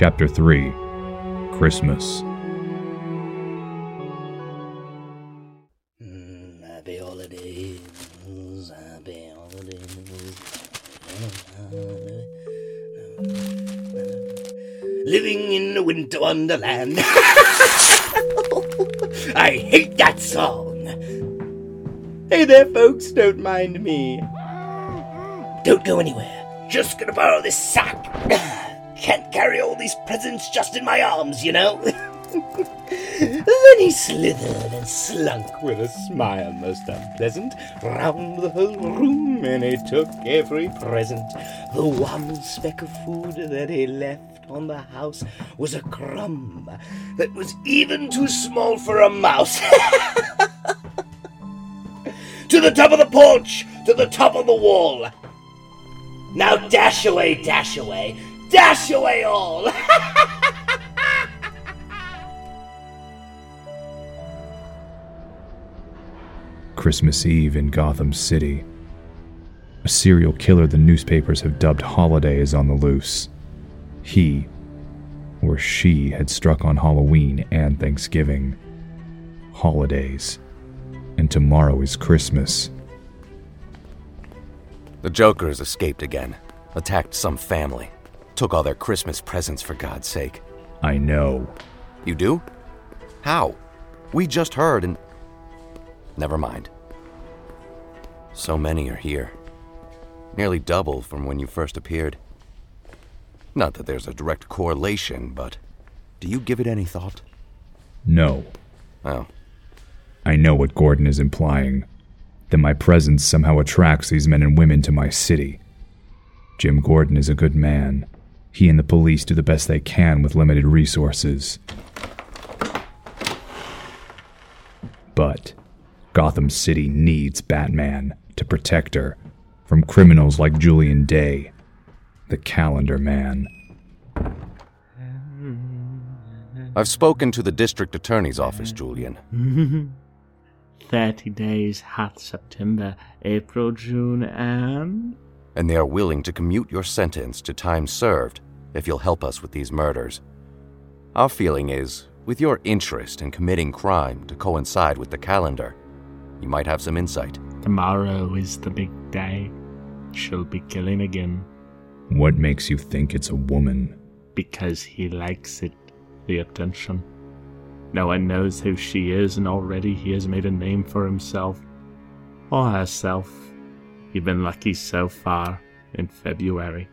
Chapter 3 Christmas. Mm, happy holidays, happy holidays. Living in a winter wonderland. I hate that song. Hey there, folks, don't mind me. Don't go anywhere. Just gonna borrow this sack. Can't carry all these presents just in my arms, you know? then he slithered and slunk with a smile most unpleasant round the whole room, and he took every present. The one speck of food that he left on the house was a crumb that was even too small for a mouse. to the top of the porch, to the top of the wall. Now dash away, dash away, dash away all. Christmas Eve in Gotham City. A serial killer the newspapers have dubbed Holiday is on the loose. He, or she, had struck on Halloween and Thanksgiving. Holidays. And tomorrow is Christmas. The Joker has escaped again, attacked some family, took all their Christmas presents for God's sake. I know. You do? How? We just heard and. Never mind. So many are here. Nearly double from when you first appeared. Not that there's a direct correlation, but do you give it any thought? No. Oh, I know what Gordon is implying. That my presence somehow attracts these men and women to my city. Jim Gordon is a good man. He and the police do the best they can with limited resources. But Gotham City needs Batman to protect her from criminals like Julian Day, the Calendar Man. I've spoken to the district attorney's office, Julian. 30 days hot September, April, June, and. And they are willing to commute your sentence to time served if you'll help us with these murders. Our feeling is, with your interest in committing crime to coincide with the calendar, you might have some insight. Tomorrow is the big day. She'll be killing again What makes you think it's a woman? because he likes it, the attention. No one knows who she is, and already he has made a name for himself or herself. You've been lucky so far in February.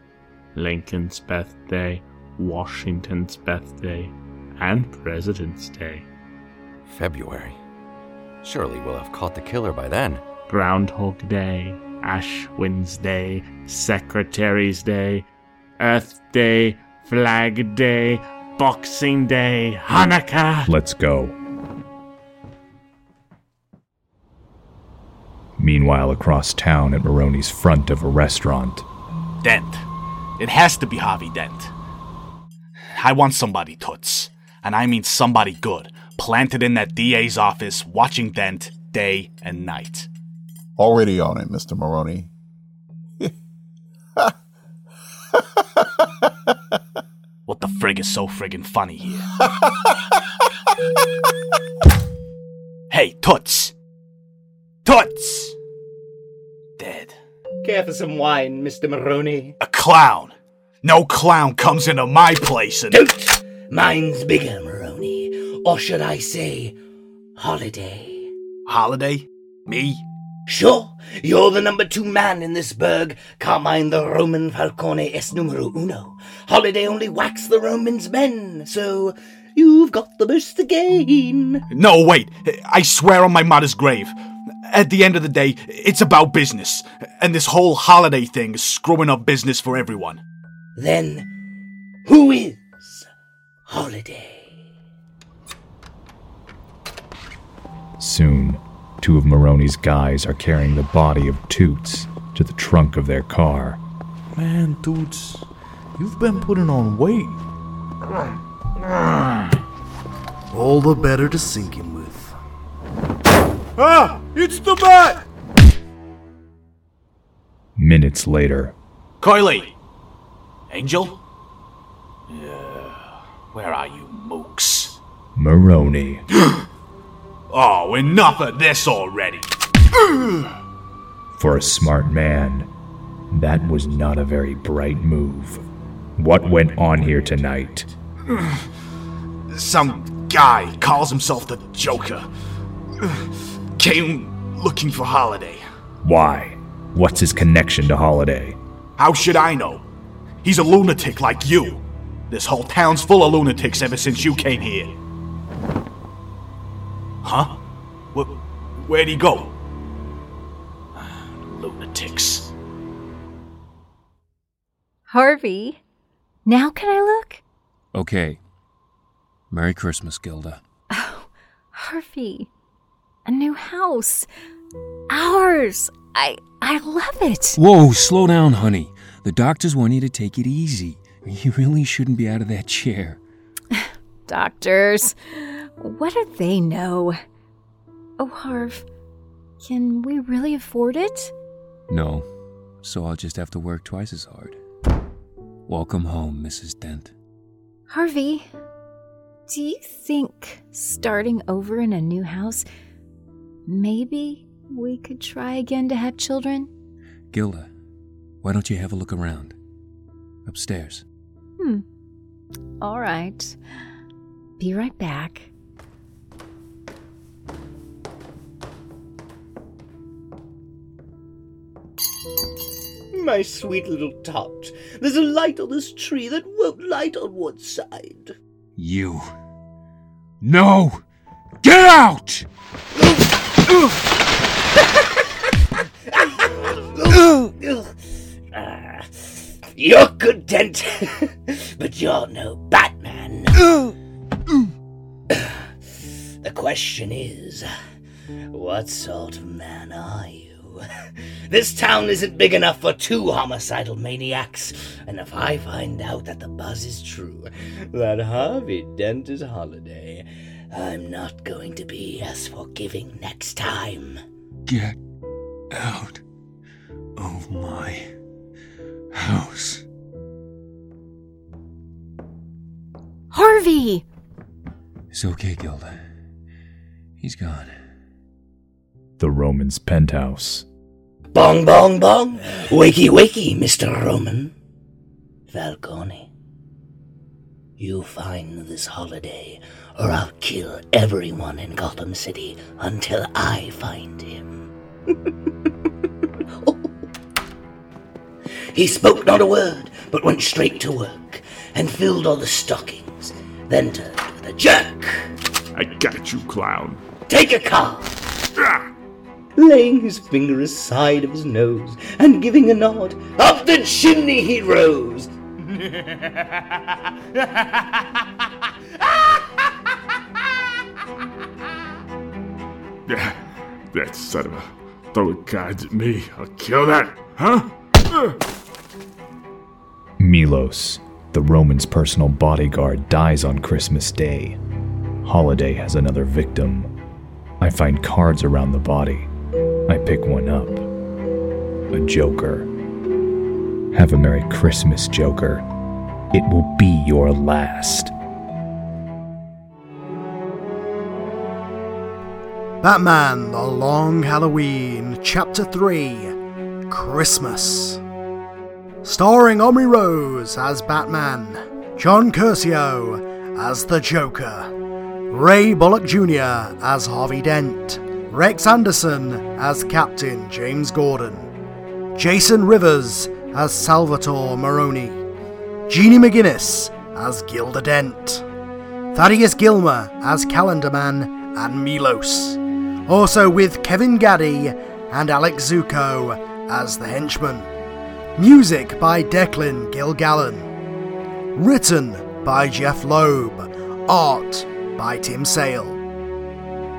Lincoln's birthday, Washington's birthday, and President's Day. February. Surely we'll have caught the killer by then. Groundhog Day, Ash Wednesday, Secretary's Day, Earth Day, Flag Day, Boxing Day, Hanukkah. Let's go. Meanwhile, across town at Maroni's front of a restaurant, Dent. It has to be Harvey Dent. I want somebody, Toots. And I mean somebody good, planted in that DA's office, watching Dent day and night. Already on it, Mr. Maroni. What the frig is so friggin' funny here? hey, Toots! Toots! Dead. Care for some wine, Mr. Maroni? A clown! No clown comes into my place and. Don't! Mine's bigger, Maroni. Or should I say, holiday. Holiday? Me? Sure, you're the number two man in this burg. Carmine the Roman Falcone es numero uno. Holiday only whacks the Romans' men, so you've got the most to gain. No, wait. I swear on my mother's grave. At the end of the day, it's about business. And this whole holiday thing is screwing up business for everyone. Then, who is Holiday? soon, two of Maroni's guys are carrying the body of Toots to the trunk of their car. Man, Toots, you've been putting on weight. All the better to sink him with. Ah! It's the bat! Minutes later, Coily! Angel? Yeah. Where are you, mooks? Maroni. Oh, enough of this already! For a smart man, that was not a very bright move. What went on here tonight? Some guy calls himself the Joker. Came looking for Holiday. Why? What's his connection to Holiday? How should I know? He's a lunatic like you. This whole town's full of lunatics ever since you came here. Huh? Wh- where'd he go? Lunatics. Harvey, now can I look? Okay. Merry Christmas, Gilda. Oh, Harvey, a new house. Ours. I I love it. Whoa, slow down, honey. The doctors want you to take it easy. You really shouldn't be out of that chair. Doctors, what do they know? Oh, Harv, can we really afford it? No, so I'll just have to work twice as hard. Welcome home, Mrs. Dent. Harvey, do you think starting over in a new house, maybe we could try again to have children? Gilda, why don't you have a look around? Upstairs. Hmm. All right. Be right back. My sweet little tot, there's a light on this tree that won't light on one side. You. No! Get out! Ah, you're good, Dent, but you're no Batman. the question is, what sort of man are you? This town isn't big enough for two homicidal maniacs, and if I find out that the buzz is true, that Harvey Dent is Holiday, I'm not going to be as forgiving next time. Get out of my house. Harvey! It's okay, Gilda. He's gone. The Roman's penthouse. Bong, bong, bong. Wakey, wakey, Mr. Roman. Falcone. You find this holiday, or I'll kill everyone in Gotham City until I find him. He spoke not a word, but went straight to work, and filled all the stockings, then turned with a jerk. I got you, clown. Take a card. Ah! Laying his finger aside of his nose and giving a nod, up the chimney he rose. Yeah, that son of a throwing cards at me. I'll kill that, huh? Milos, the Roman's personal bodyguard, dies on Christmas Day. Holiday has another victim. I find cards around the body. I pick one up. A Joker. Have a Merry Christmas, Joker. It will be your last. Batman The Long Halloween, Chapter 3 Christmas. Starring Omri Rose as Batman, John Curcio as the Joker, Ray Bullock Jr. as Harvey Dent, Rex Anderson as Captain James Gordon, Jason Rivers as Salvatore Maroni, Jeannie McGuinness as Gilda Dent, Thaddeus Gilmer as Calendar Man and Milos. Also with Kevin Gaddy and Alex Zuko as the henchman. Music by Declan Gilgallen. Written by Jeph Loeb. Art by Tim Sale.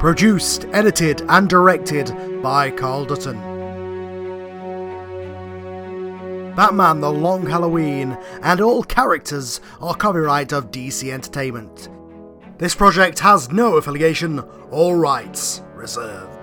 Produced, edited, and directed by Carl Dutton. Batman The Long Halloween and all characters are copyright of DC Entertainment. This project has no affiliation or rights reserved.